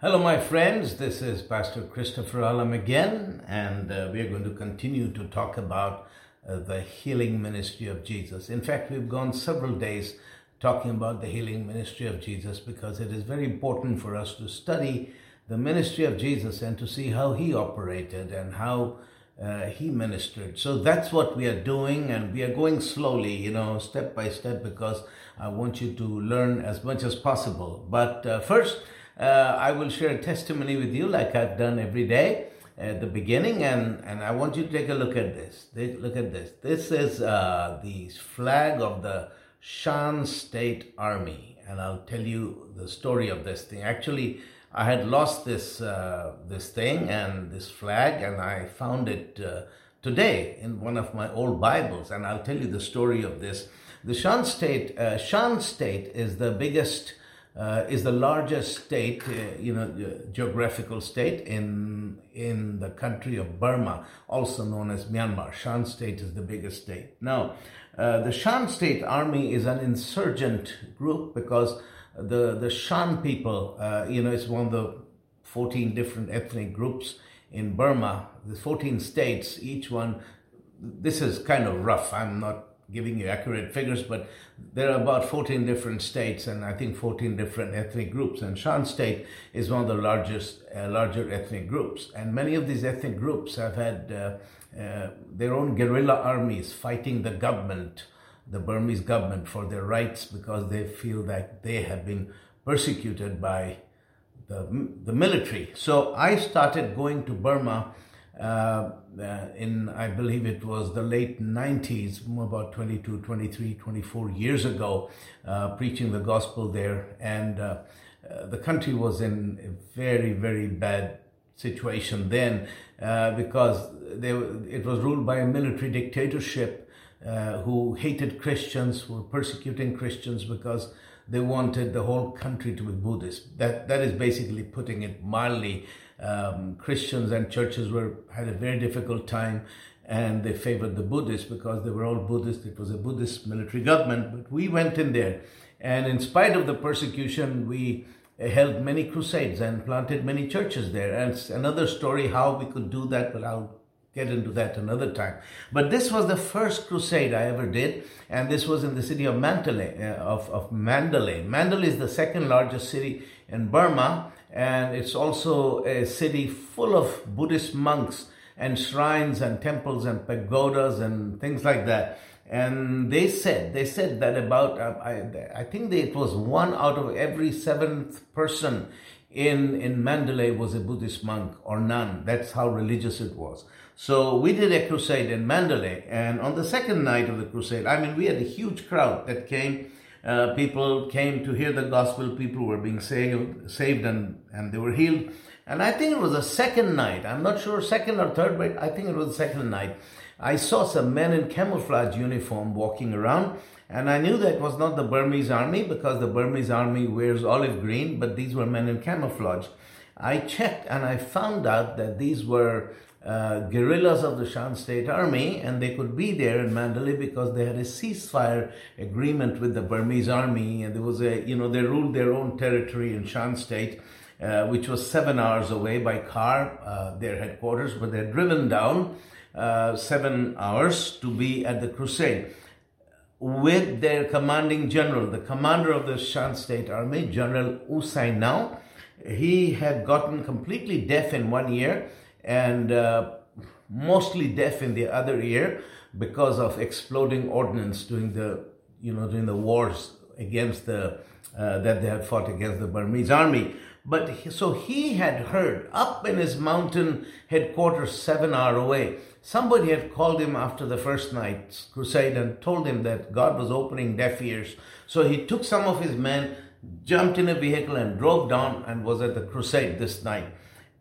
Hello, my friends. This is Pastor Christopher Alam again, and uh, we are going to continue to talk about uh, the healing ministry of Jesus. In fact, we've gone several days talking about the healing ministry of Jesus because it is very important for us to study the ministry of Jesus and to see how he operated and how uh, he ministered. So that's what we are doing, and we are going slowly, you know, step by step, because I want you to learn as much as possible. But uh, first, I will share a testimony with you, like I've done every day at the beginning, and, and I want you to take a look at this. Look at this. This is uh, the flag of the Shan State Army, and I'll tell you the story of this thing. Actually, I had lost this uh, this thing and this flag, and I found it uh, today in one of my old Bibles, and I'll tell you the story of this. The Shan State, uh, Shan State, is the biggest, uh, is the largest state, uh, you know, geographical state in in the country of Burma, also known as Myanmar. Shan State is the biggest state. Now, uh, the Shan State Army is an insurgent group because the the Shan people, uh, you know, it's one of the 14 different ethnic groups in Burma. The 14 states, each one. This is kind of rough. I'm not giving you accurate figures, but there are about 14 different states and I think 14 different ethnic groups. And Shan State is one of the largest, uh, larger ethnic groups. And many of these ethnic groups have had uh, uh, their own guerrilla armies fighting the government the Burmese government for their rights because they feel that they have been persecuted by the, the military. So I started going to Burma in, I believe it was the late 90s, about 22, 23, 24 years ago, uh, preaching the gospel there. And uh, uh, the country was in a very, very bad situation then uh, because they, it was ruled by a military dictatorship uh, who hated Christians, who were persecuting Christians because they wanted the whole country to be Buddhist. That that is basically putting it mildly. Um, Christians and churches were had a very difficult time, and they favored the Buddhists because they were all Buddhist. It was a Buddhist military government, but we went in there, and in spite of the persecution, we held many crusades and planted many churches there. And it's another story how we could do that, but I'll get into that another time. But this was the first crusade I ever did, and this was in the city of Mandalay. Uh, of, of Mandalay. Mandalay is the second largest city in Burma, and it's also a city full of Buddhist monks and shrines and temples and pagodas and things like that. And they said they said that about uh, I I think it was one out of every seventh person in in Mandalay was a Buddhist monk or nun. That's how religious it was. So we did a crusade in Mandalay, and on the second night of the crusade, I mean, we had a huge crowd that came. Uh, people came to hear the gospel. People were being saved, saved, and and they were healed. And I think it was the second night. I'm not sure second or third, but I think it was the second night. I saw some men in camouflage uniform walking around, and I knew that was not the Burmese army because the Burmese army wears olive green, but these were men in camouflage. I checked and I found out that these were uh, guerrillas of the Shan State Army, and they could be there in Mandalay because they had a ceasefire agreement with the Burmese army, and there was a, you know, they ruled their own territory in Shan State, uh, which was seven hours away by car, uh, their headquarters, but they're driven down uh, seven hours to be at the crusade with their commanding general, the commander of the Shan State Army, General U Sainau. He had gotten completely deaf in one ear and uh, mostly deaf in the other ear because of exploding ordnance during the you know during the wars against the uh, that they had fought against the Burmese army. But he, so he had heard up in his mountain headquarters, seven hour away. Somebody had called him after the first night's crusade and told him that God was opening deaf ears. So he took some of his men, jumped in a vehicle, and drove down and was at the crusade this night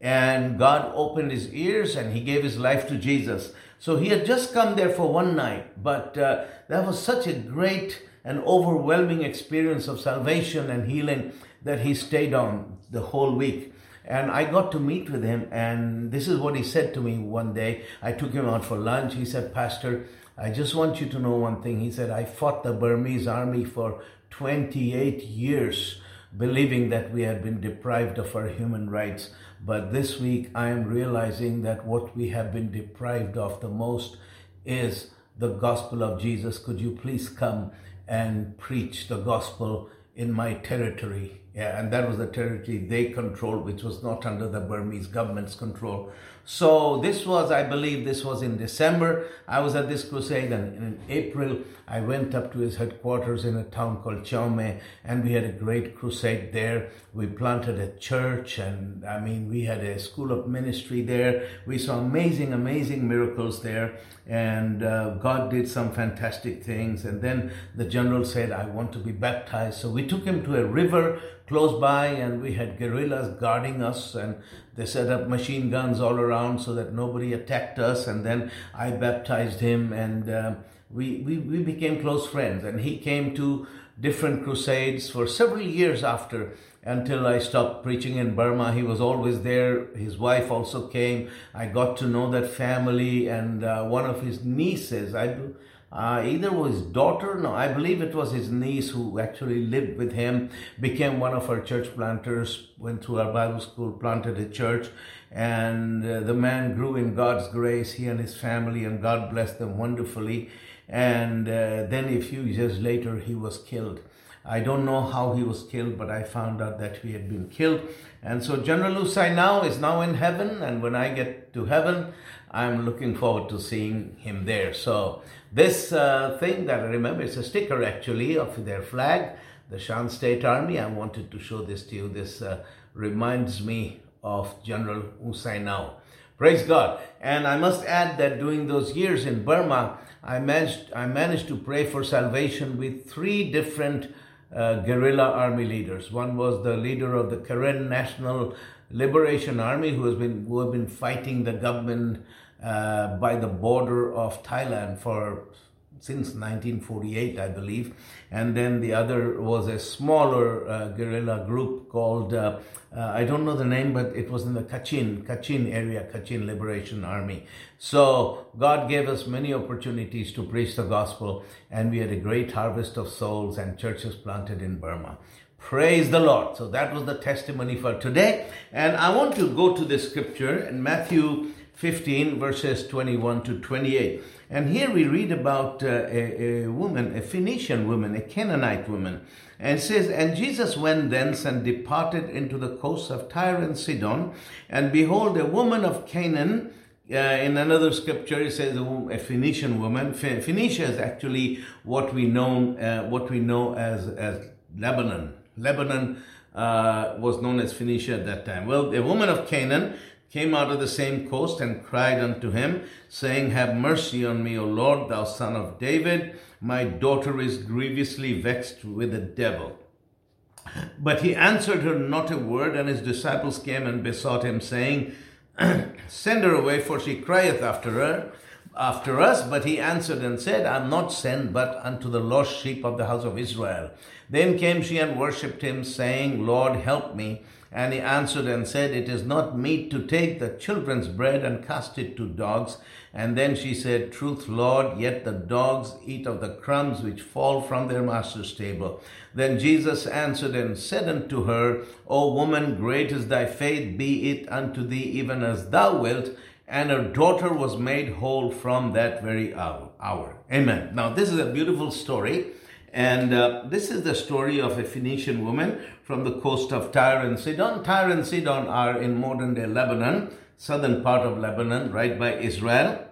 and God opened his ears and he gave his life to Jesus. So he had just come there for one night, but uh, that was such a great and overwhelming experience of salvation and healing that he stayed on the whole week. And I got to meet with him, and this is what he said to me one day. I took him out for lunch. He said, Pastor, I just want you to know one thing. He said, I fought the Burmese army for 28 years believing that we had been deprived of our human rights. But this week, I am realizing that what we have been deprived of the most is the gospel of Jesus. Could you please come and preach the gospel in my territory? Yeah, and that was the territory they controlled, which was not under the Burmese government's control. So this was, I believe, this was in December. I was at this crusade, and in April, I went up to his headquarters in a town called Kyaukme, and we had a great crusade there. We planted a church, and I mean, we had a school of ministry there. We saw amazing, amazing miracles there, and uh, God did some fantastic things. And then the general said, I want to be baptized. So we took him to a river close by, and we had guerrillas guarding us, and they set up machine guns all around so that nobody attacked us. And then I baptized him, and uh, we, we, we became close friends. And he came to different crusades for several years after until I stopped preaching in Burma. He was always there. His wife also came. I got to know that family, and uh, one of his nieces, I uh, either was his daughter, no, I believe it was his niece who actually lived with him, became one of our church planters, went through our Bible school, planted a church, and uh, the man grew in God's grace, he and his family, and God blessed them wonderfully. And uh, then a few years later, he was killed. I don't know how he was killed, but I found out that he had been killed. And so General Usai now is now in heaven, and when I get to heaven, I'm looking forward to seeing him there. So this uh, thing that I remember, it's a sticker actually of their flag, the Shan State Army. I wanted to show this to you. This uh, reminds me of General Usai now. Praise God. And I must add that during those years in Burma, I managed, I managed to pray for salvation with three different uh, guerrilla army leaders. One was the leader of the Karen National Liberation Army, who has been who have been fighting the government uh, by the border of Thailand for since 1948, I believe. And then the other was a smaller uh, guerrilla group called, uh, uh, I don't know the name, but it was in the Kachin, Kachin area, Kachin Liberation Army. So God gave us many opportunities to preach the gospel, and we had a great harvest of souls and churches planted in Burma. Praise the Lord. So that was the testimony for today. And I want to go to the scripture in Matthew 15, verses 21 to 28. And here we read about uh, a, a, woman, a Phoenician woman, a Canaanite woman. And says, And Jesus went thence and departed into the coasts of Tyre and Sidon. And behold, a woman of Canaan, uh, in another scripture, it says a, Phoenician woman. Phoenicia is actually what we know, uh, what we know as, as Lebanon. Lebanon uh, was known as Phoenicia at that time. Well, a woman of Canaan came out of the same coast and cried unto him, saying, Have mercy on me, O Lord, thou son of David. My daughter is grievously vexed with the devil. But he answered her not a word, and his disciples came and besought him, saying, Send her away, for she crieth after her after us. But he answered and said, I am not sent but unto the lost sheep of the house of Israel. Then came she and worshipped him, saying, Lord, help me. And he answered and said, It is not meet to take the children's bread and cast it to dogs. And then she said, Truth, Lord, yet the dogs eat of the crumbs which fall from their master's table. Then Jesus answered and said unto her, O woman, great is thy faith, be it unto thee even as thou wilt. And her daughter was made whole from that very hour. Amen. Now, this is a beautiful story. And uh, this is the story of a Phoenician woman from the coast of Tyre and Sidon. Tyre and Sidon are in modern day Lebanon, southern part of Lebanon, right by Israel.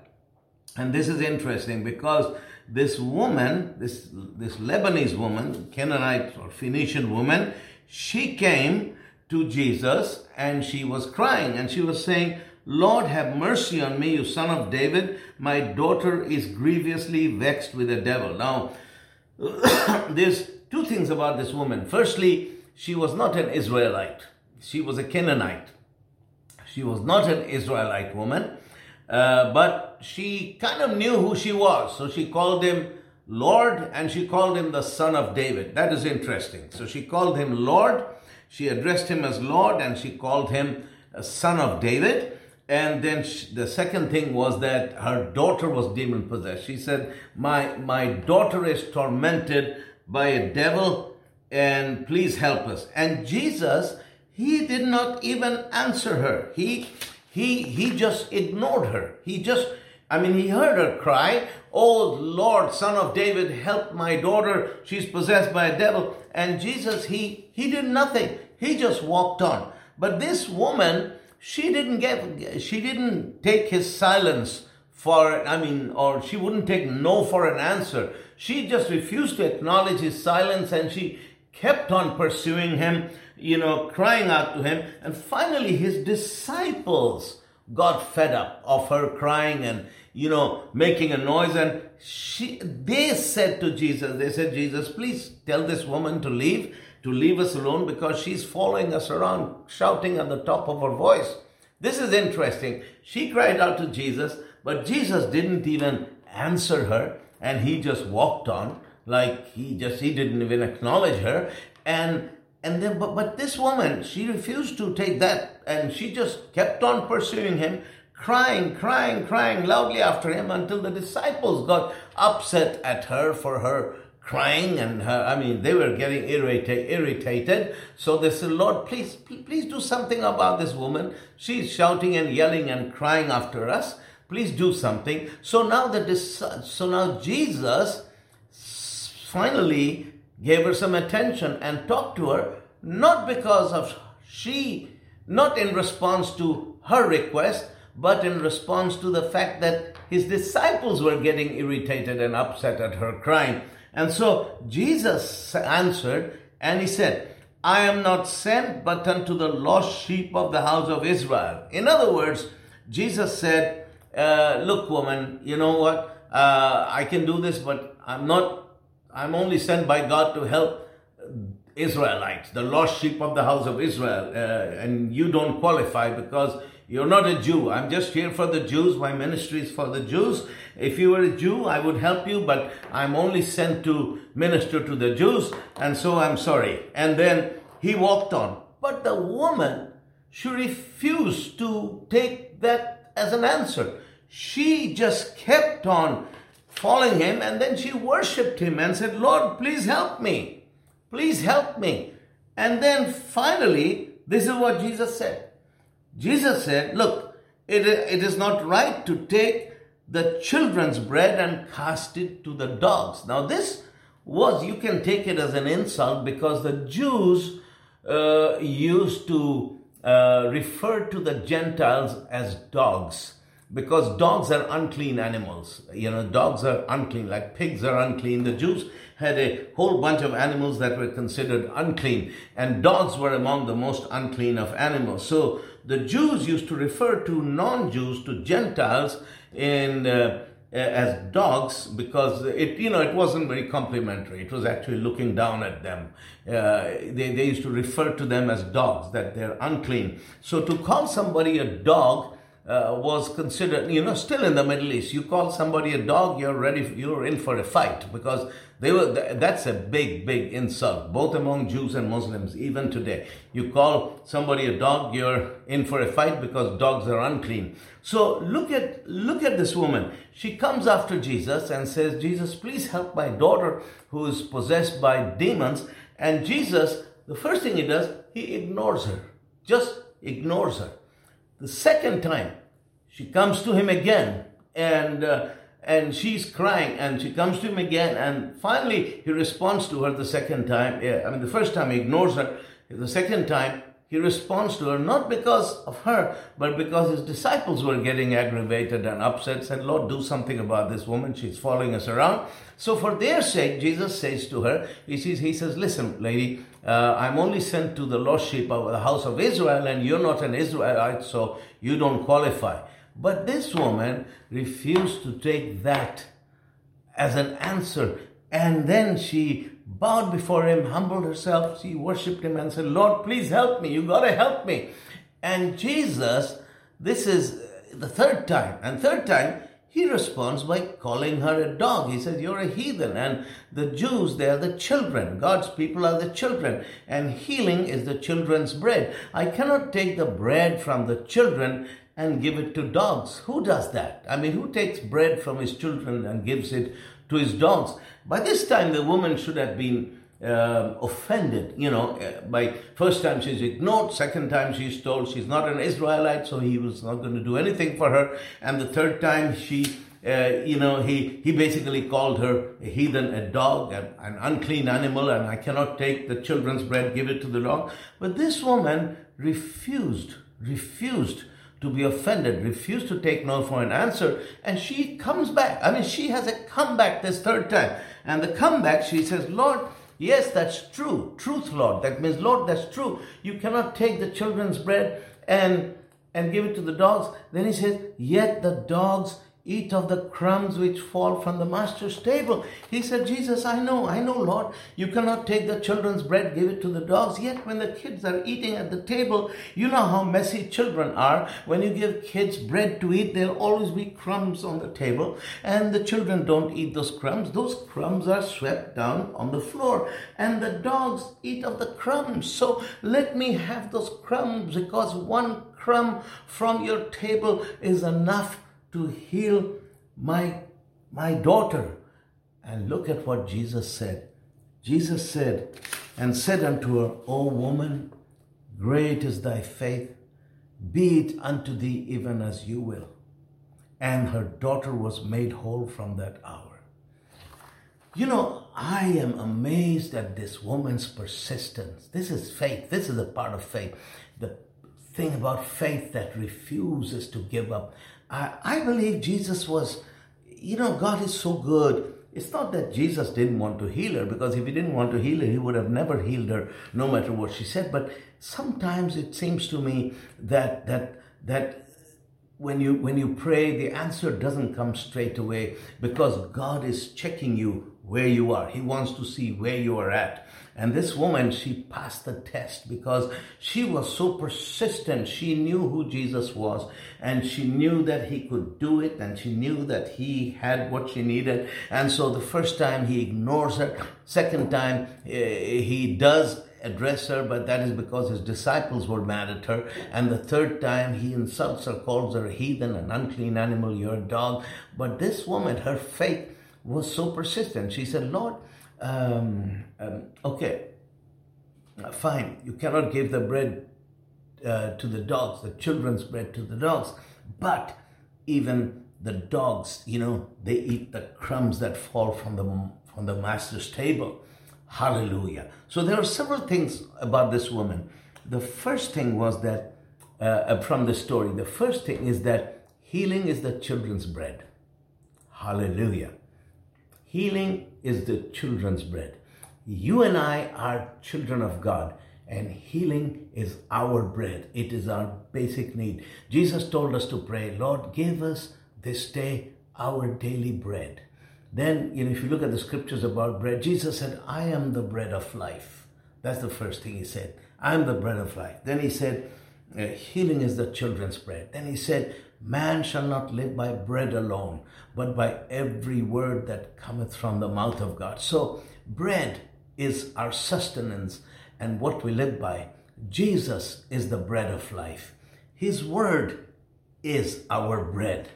And this is interesting because this woman, this, this Lebanese woman, Canaanite or Phoenician woman, she came to Jesus and she was crying and she was saying, Lord, have mercy on me, you son of David. My daughter is grievously vexed with the devil. Now, there's two things about this woman. Firstly, she was not an Israelite, she was a Canaanite. She was not an Israelite woman, uh, but she kind of knew who she was. So she called him Lord and she called him the son of David. That is interesting. So she called him Lord, she addressed him as Lord, and she called him a son of David. And then she, the second thing was that her daughter was demon possessed. She said, "My my daughter is tormented by a devil, and please help us. And Jesus, he did not even answer her. He he he just ignored her. He just I mean, he heard her cry, Oh Lord, son of David, help my daughter. She's possessed by a devil. And Jesus, he, he did nothing. He just walked on. But this woman, she didn't get, she didn't take his silence for, I mean, or she wouldn't take no for an answer. She just refused to acknowledge his silence and she kept on pursuing him, you know, crying out to him. And finally, his disciples got fed up of her crying and you know, making a noise. And she, they said to Jesus, they said, Jesus, please tell this woman to leave, to leave us alone because she's following us around, shouting at the top of her voice. This is interesting. She cried out to Jesus, but Jesus didn't even answer her and he just walked on like he just, he didn't even acknowledge her. And and then but, but this woman she refused to take that and she just kept on pursuing him crying, crying, crying loudly after him until the disciples got upset at her for her crying and her, I mean, they were getting irritated, irritated. So they said, Lord, please, please do something about this woman. She's shouting and yelling and crying after us. Please do something. So now the, so now Jesus finally gave her some attention and talked to her, not because of she, not in response to her request, but in response to the fact that his disciples were getting irritated and upset at her crying. And so Jesus answered and he said, I am not sent but unto the lost sheep of the house of Israel. In other words, Jesus said, uh, Look, woman, you know what? Uh, I can do this, but I'm not, I'm only sent by God to help Israelites, the lost sheep of the house of Israel. Uh, and you don't qualify because you're not a Jew. I'm just here for the Jews. My ministry is for the Jews. If you were a Jew, I would help you, but I'm only sent to minister to the Jews, and so I'm sorry. And then he walked on. But the woman, she refused to take that as an answer. She just kept on following him, and then she worshipped him and said, Lord, please help me. Please help me. And then finally, this is what Jesus said. Jesus said, Look, it, it is not right to take the children's bread and cast it to the dogs. Now, this was, you can take it as an insult because the Jews uh, used to uh, refer to the Gentiles as dogs because dogs are unclean animals. You know, dogs are unclean, like pigs are unclean. The Jews had a whole bunch of animals that were considered unclean, and dogs were among the most unclean of animals. So the Jews used to refer to non-Jews, to Gentiles, in uh, as dogs because it you know it wasn't very complimentary. It was actually looking down at them. Uh, they, they used to refer to them as dogs that they're unclean. So to call somebody a dog uh, was considered, you know, still in the Middle East. You call somebody a dog, you're ready, you're in for a fight because they were. That's a big, big insult, both among Jews and Muslims, even today. You call somebody a dog, you're in for a fight because dogs are unclean. So look at look at this woman. She comes after Jesus and says, "Jesus, please help my daughter who is possessed by demons." And Jesus, the first thing he does, he ignores her, just ignores her. The second time, she comes to him again and uh, and she's crying and she comes to him again and finally he responds to her the second time. Yeah, i mean the first time he ignores her. The second time he responds to her not because of her but because his disciples were getting aggravated and upset said lord do something about this woman. She's following us around. So for their sake jesus says to her he says he says listen lady uh, i'm only sent to the lost sheep of the house of israel and you're not an israelite so you don't qualify but this woman refused to take that as an answer. And then she bowed before him, humbled herself, she worshipped him and said, Lord, please help me. You got to help me. And Jesus, this is the third time. And third time, he responds by calling her a dog. He says, You're a heathen. And the Jews, they are the children. God's people are the children. And healing is the children's bread. I cannot take the bread from the children and give it to dogs. Who does that? I mean, who takes bread from his children and gives it to his dogs? By this time, the woman should have been um, offended. You know, uh, by first time she's ignored, second time she's told she's not an Israelite, so he was not going to do anything for her, and the third time she. Uh, you know, he, he basically called her a heathen, a dog, an, an unclean animal, and I cannot take the children's bread, give it to the dog. But this woman refused, refused to be offended, refused to take no for an answer, and she comes back. I mean, she has a comeback this third time. And the comeback, she says, Lord, yes, that's true. Truth, Lord. That means, Lord, that's true. You cannot take the children's bread and and give it to the dogs. Then he says, Yet the dogs eat of the crumbs which fall from the master's table. He said, Jesus, I know, I know, Lord, you cannot take the children's bread, give it to the dogs. Yet when the kids are eating at the table, you know how messy children are. When you give kids bread to eat, there'll always be crumbs on the table, and the children don't eat those crumbs. Those crumbs are swept down on the floor, and the dogs eat of the crumbs. So let me have those crumbs because one crumb from your table is enough to heal my, my daughter. And look at what Jesus said. Jesus said, and said unto her, O woman, great is thy faith, be it unto thee even as you will. And her daughter was made whole from that hour. You know, I am amazed at this woman's persistence. This is faith. This is a part of faith. The thing about faith that refuses to give up. I, I believe Jesus was, you know, God is so good. It's not that Jesus didn't want to heal her, because if he didn't want to heal her, he would have never healed her, no matter what she said. But sometimes it seems to me that that that when you when you pray, the answer doesn't come straight away because God is checking you where you are. He wants to see where you are at. And this woman, she passed the test because she was so persistent. She knew who Jesus was and she knew that he could do it and she knew that he had what she needed. And so the first time he ignores her, second time eh, he does address her, but that is because his disciples were mad at her. And the third time he insults her, calls her a heathen, an unclean animal, you're a dog. But this woman, her faith was so persistent. She said, Lord, um, um, okay, uh, fine, you cannot give the bread uh, to the dogs, the children's bread to the dogs, but even the dogs, you know, they eat the crumbs that fall from the from the master's table. Hallelujah. So there are several things about this woman. The first thing was that uh, from the story, the first thing is that healing is the children's bread. Hallelujah. Healing is the children's bread. You and I are children of God, and healing is our bread. It is our basic need. Jesus told us to pray, Lord, give us this day our daily bread. Then, you know, if you look at the scriptures about bread, Jesus said, I am the bread of life. That's the first thing he said. I am the bread of life. Then he said, uh, healing is the children's bread. Then he said, Man shall not live by bread alone, but by every word that cometh from the mouth of God. So, bread is our sustenance and what we live by. Jesus is the bread of life. His word is our bread.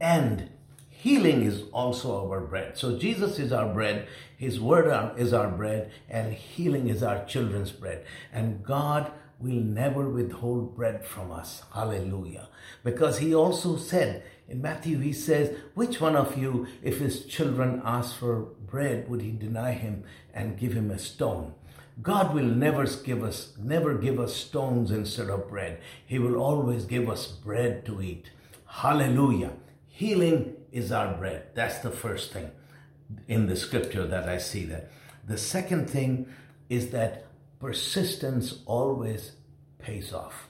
And healing is also our bread. So Jesus is our bread, His word is our bread, and healing is our children's bread. And God will never withhold bread from us. Hallelujah. Because he also said in Matthew, he says, Which one of you, if his children ask for bread, would he deny him and give him a stone? God will never give us, never give us stones instead of bread. He will always give us bread to eat. Hallelujah. Healing is our bread. That's the first thing in the scripture that I see that. The second thing is that persistence always pays off.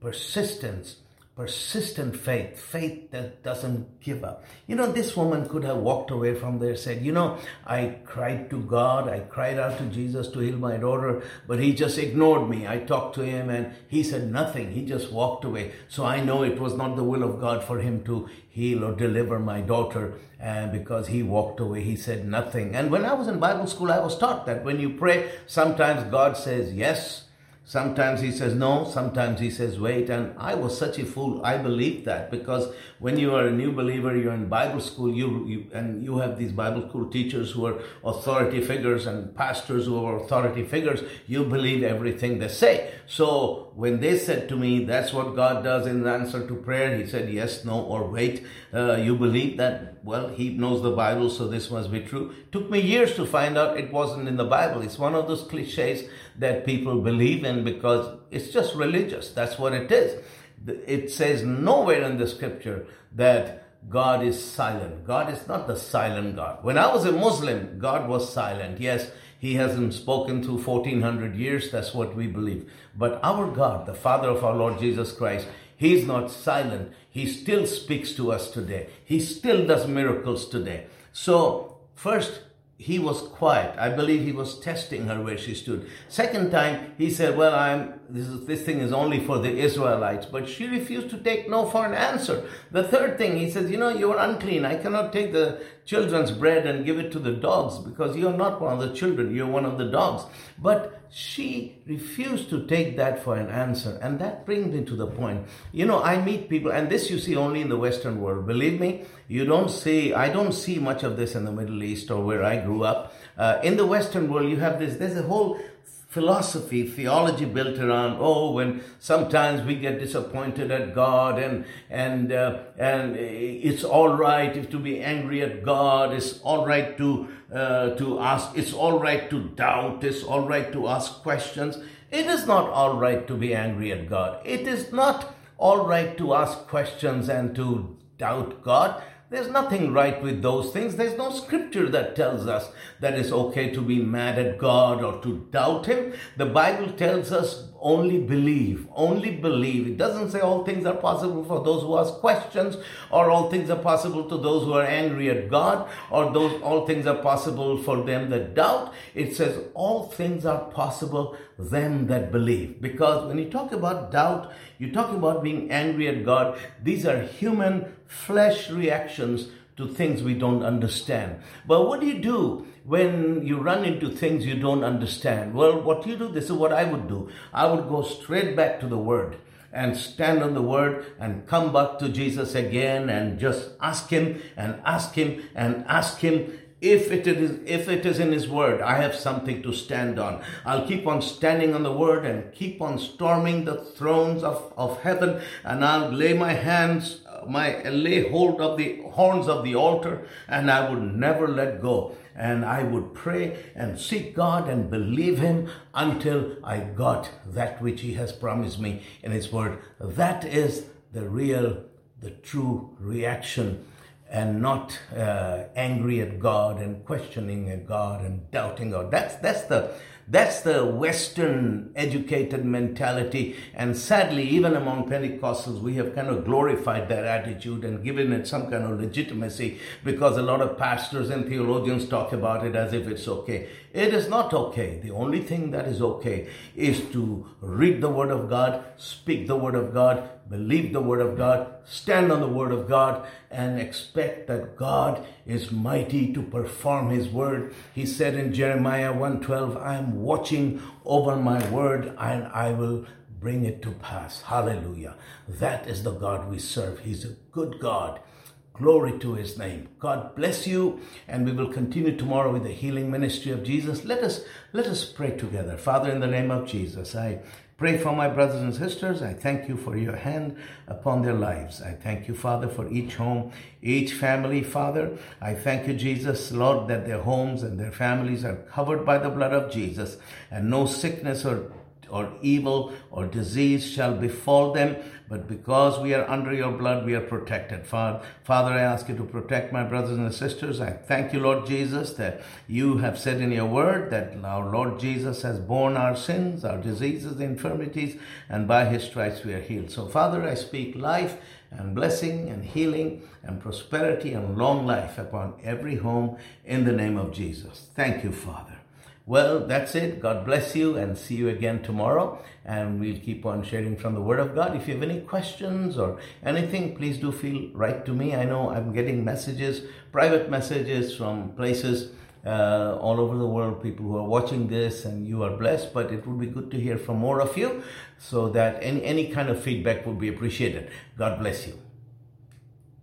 Persistence, persistent faith, faith that doesn't give up. You know, this woman could have walked away from there, said, You know, I cried to God, I cried out to Jesus to heal my daughter, but he just ignored me. I talked to him and he said nothing. He just walked away. So I know it was not the will of God for him to heal or deliver my daughter and because he walked away, he said nothing. And when I was in Bible school, I was taught that when you pray, sometimes God says yes, Sometimes he says no, sometimes he says wait. And I was such a fool. I believed that because when you are a new believer, you're in Bible school, you, you and you have these Bible school teachers who are authority figures and pastors who are authority figures, you believe everything they say. So when they said to me, that's what God does in answer to prayer, he said yes, no, or wait. Uh, you believe that? Well, he knows the Bible, so this must be true. Took me years to find out it wasn't in the Bible. It's one of those cliches that people believe in because it's just religious. That's what it is. It says nowhere in the scripture that God is silent. God is not the silent God. When I was a Muslim, God was silent. Yes, He hasn't spoken through 1400 years. That's what we believe. But our God, the Father of our Lord Jesus Christ, He's not silent. He still speaks to us today. He still does miracles today. So, first, he was quiet. I believe he was testing her where she stood. Second time, he said, well, I'm, this, is, this thing is only for the Israelites. But she refused to take no for an answer. The third thing, he says, you know, you're unclean. I cannot take the children's bread and give it to the dogs because you're not one of the children. You're one of the dogs. But she refused to take that for an answer. And that brings me to the point. You know, I meet people, and this you see only in the Western world. Believe me, you don't see, I don't see much of this in the Middle East or where I grew up. Uh, in the Western world, you have this, there's a whole philosophy, theology built around, oh, when sometimes we get disappointed at God and, and, uh, and it's all right if to be angry at God, it's all right to, uh, to ask, it's all right to doubt, it's all right to ask questions. It is not all right to be angry at God. It is not all right to ask questions and to doubt God. There's nothing right with those things. There's no scripture that tells us that it's okay to be mad at God or to doubt Him. The Bible tells us only believe, only believe. It doesn't say all things are possible for those who ask questions, or all things are possible to those who are angry at God, or those all things are possible for them that doubt. It says all things are possible them that believe. Because when you talk about doubt, you talk about being angry at God. These are human flesh reactions to things we don't understand. But what do you do when you run into things you don't understand? Well, what do you do, this is what I would do. I would go straight back to the Word and stand on the Word and come back to Jesus again and just ask Him and ask Him and ask Him if it is if it is in his word i have something to stand on i'll keep on standing on the word and keep on storming the thrones of, of heaven and i'll lay my hands my lay hold of the horns of the altar and I would never let go. And I would pray and seek God and believe Him until I got that which He has promised me in His Word. That is the real, the true reaction and not uh, angry at God and questioning at God and doubting God. That's, that's the that's the Western educated mentality. And sadly, even among Pentecostals, we have kind of glorified that attitude and given it some kind of legitimacy because a lot of pastors and theologians talk about it as if it's okay. It is not okay. The only thing that is okay is to read the Word of God, speak the Word of God, believe the Word of God, stand on the Word of God, and expect that God is mighty to perform His Word. He said in Jeremiah 1:12, I am watching over my Word and I will bring it to pass. Hallelujah. That is the God we serve. He's a good God. Glory to his name. God bless you and we will continue tomorrow with the healing ministry of Jesus. Let us let us pray together. Father in the name of Jesus, I Pray for my brothers and sisters. I thank you for your hand upon their lives. I thank you, Father, for each home, each family, Father. I thank you, Jesus, Lord, that their homes and their families are covered by the blood of Jesus and no sickness or or evil or disease shall befall them, but because we are under your blood, we are protected. Father, Father, I ask you to protect my brothers and sisters. I thank you, Lord Jesus, that you have said in your word that our Lord Jesus has borne our sins, our diseases, infirmities, and by his stripes we are healed. So, Father, I speak life and blessing and healing and prosperity and long life upon every home in the name of Jesus. Thank you, Father. Well, that's it. God bless you and see you again tomorrow. And we'll keep on sharing from the Word of God. If you have any questions or anything, please do feel write to me. I know I'm getting messages, private messages from places uh, all over the world, people who are watching this, and you are blessed. But it would be good to hear from more of you so that any, any kind of feedback would be appreciated. God bless you.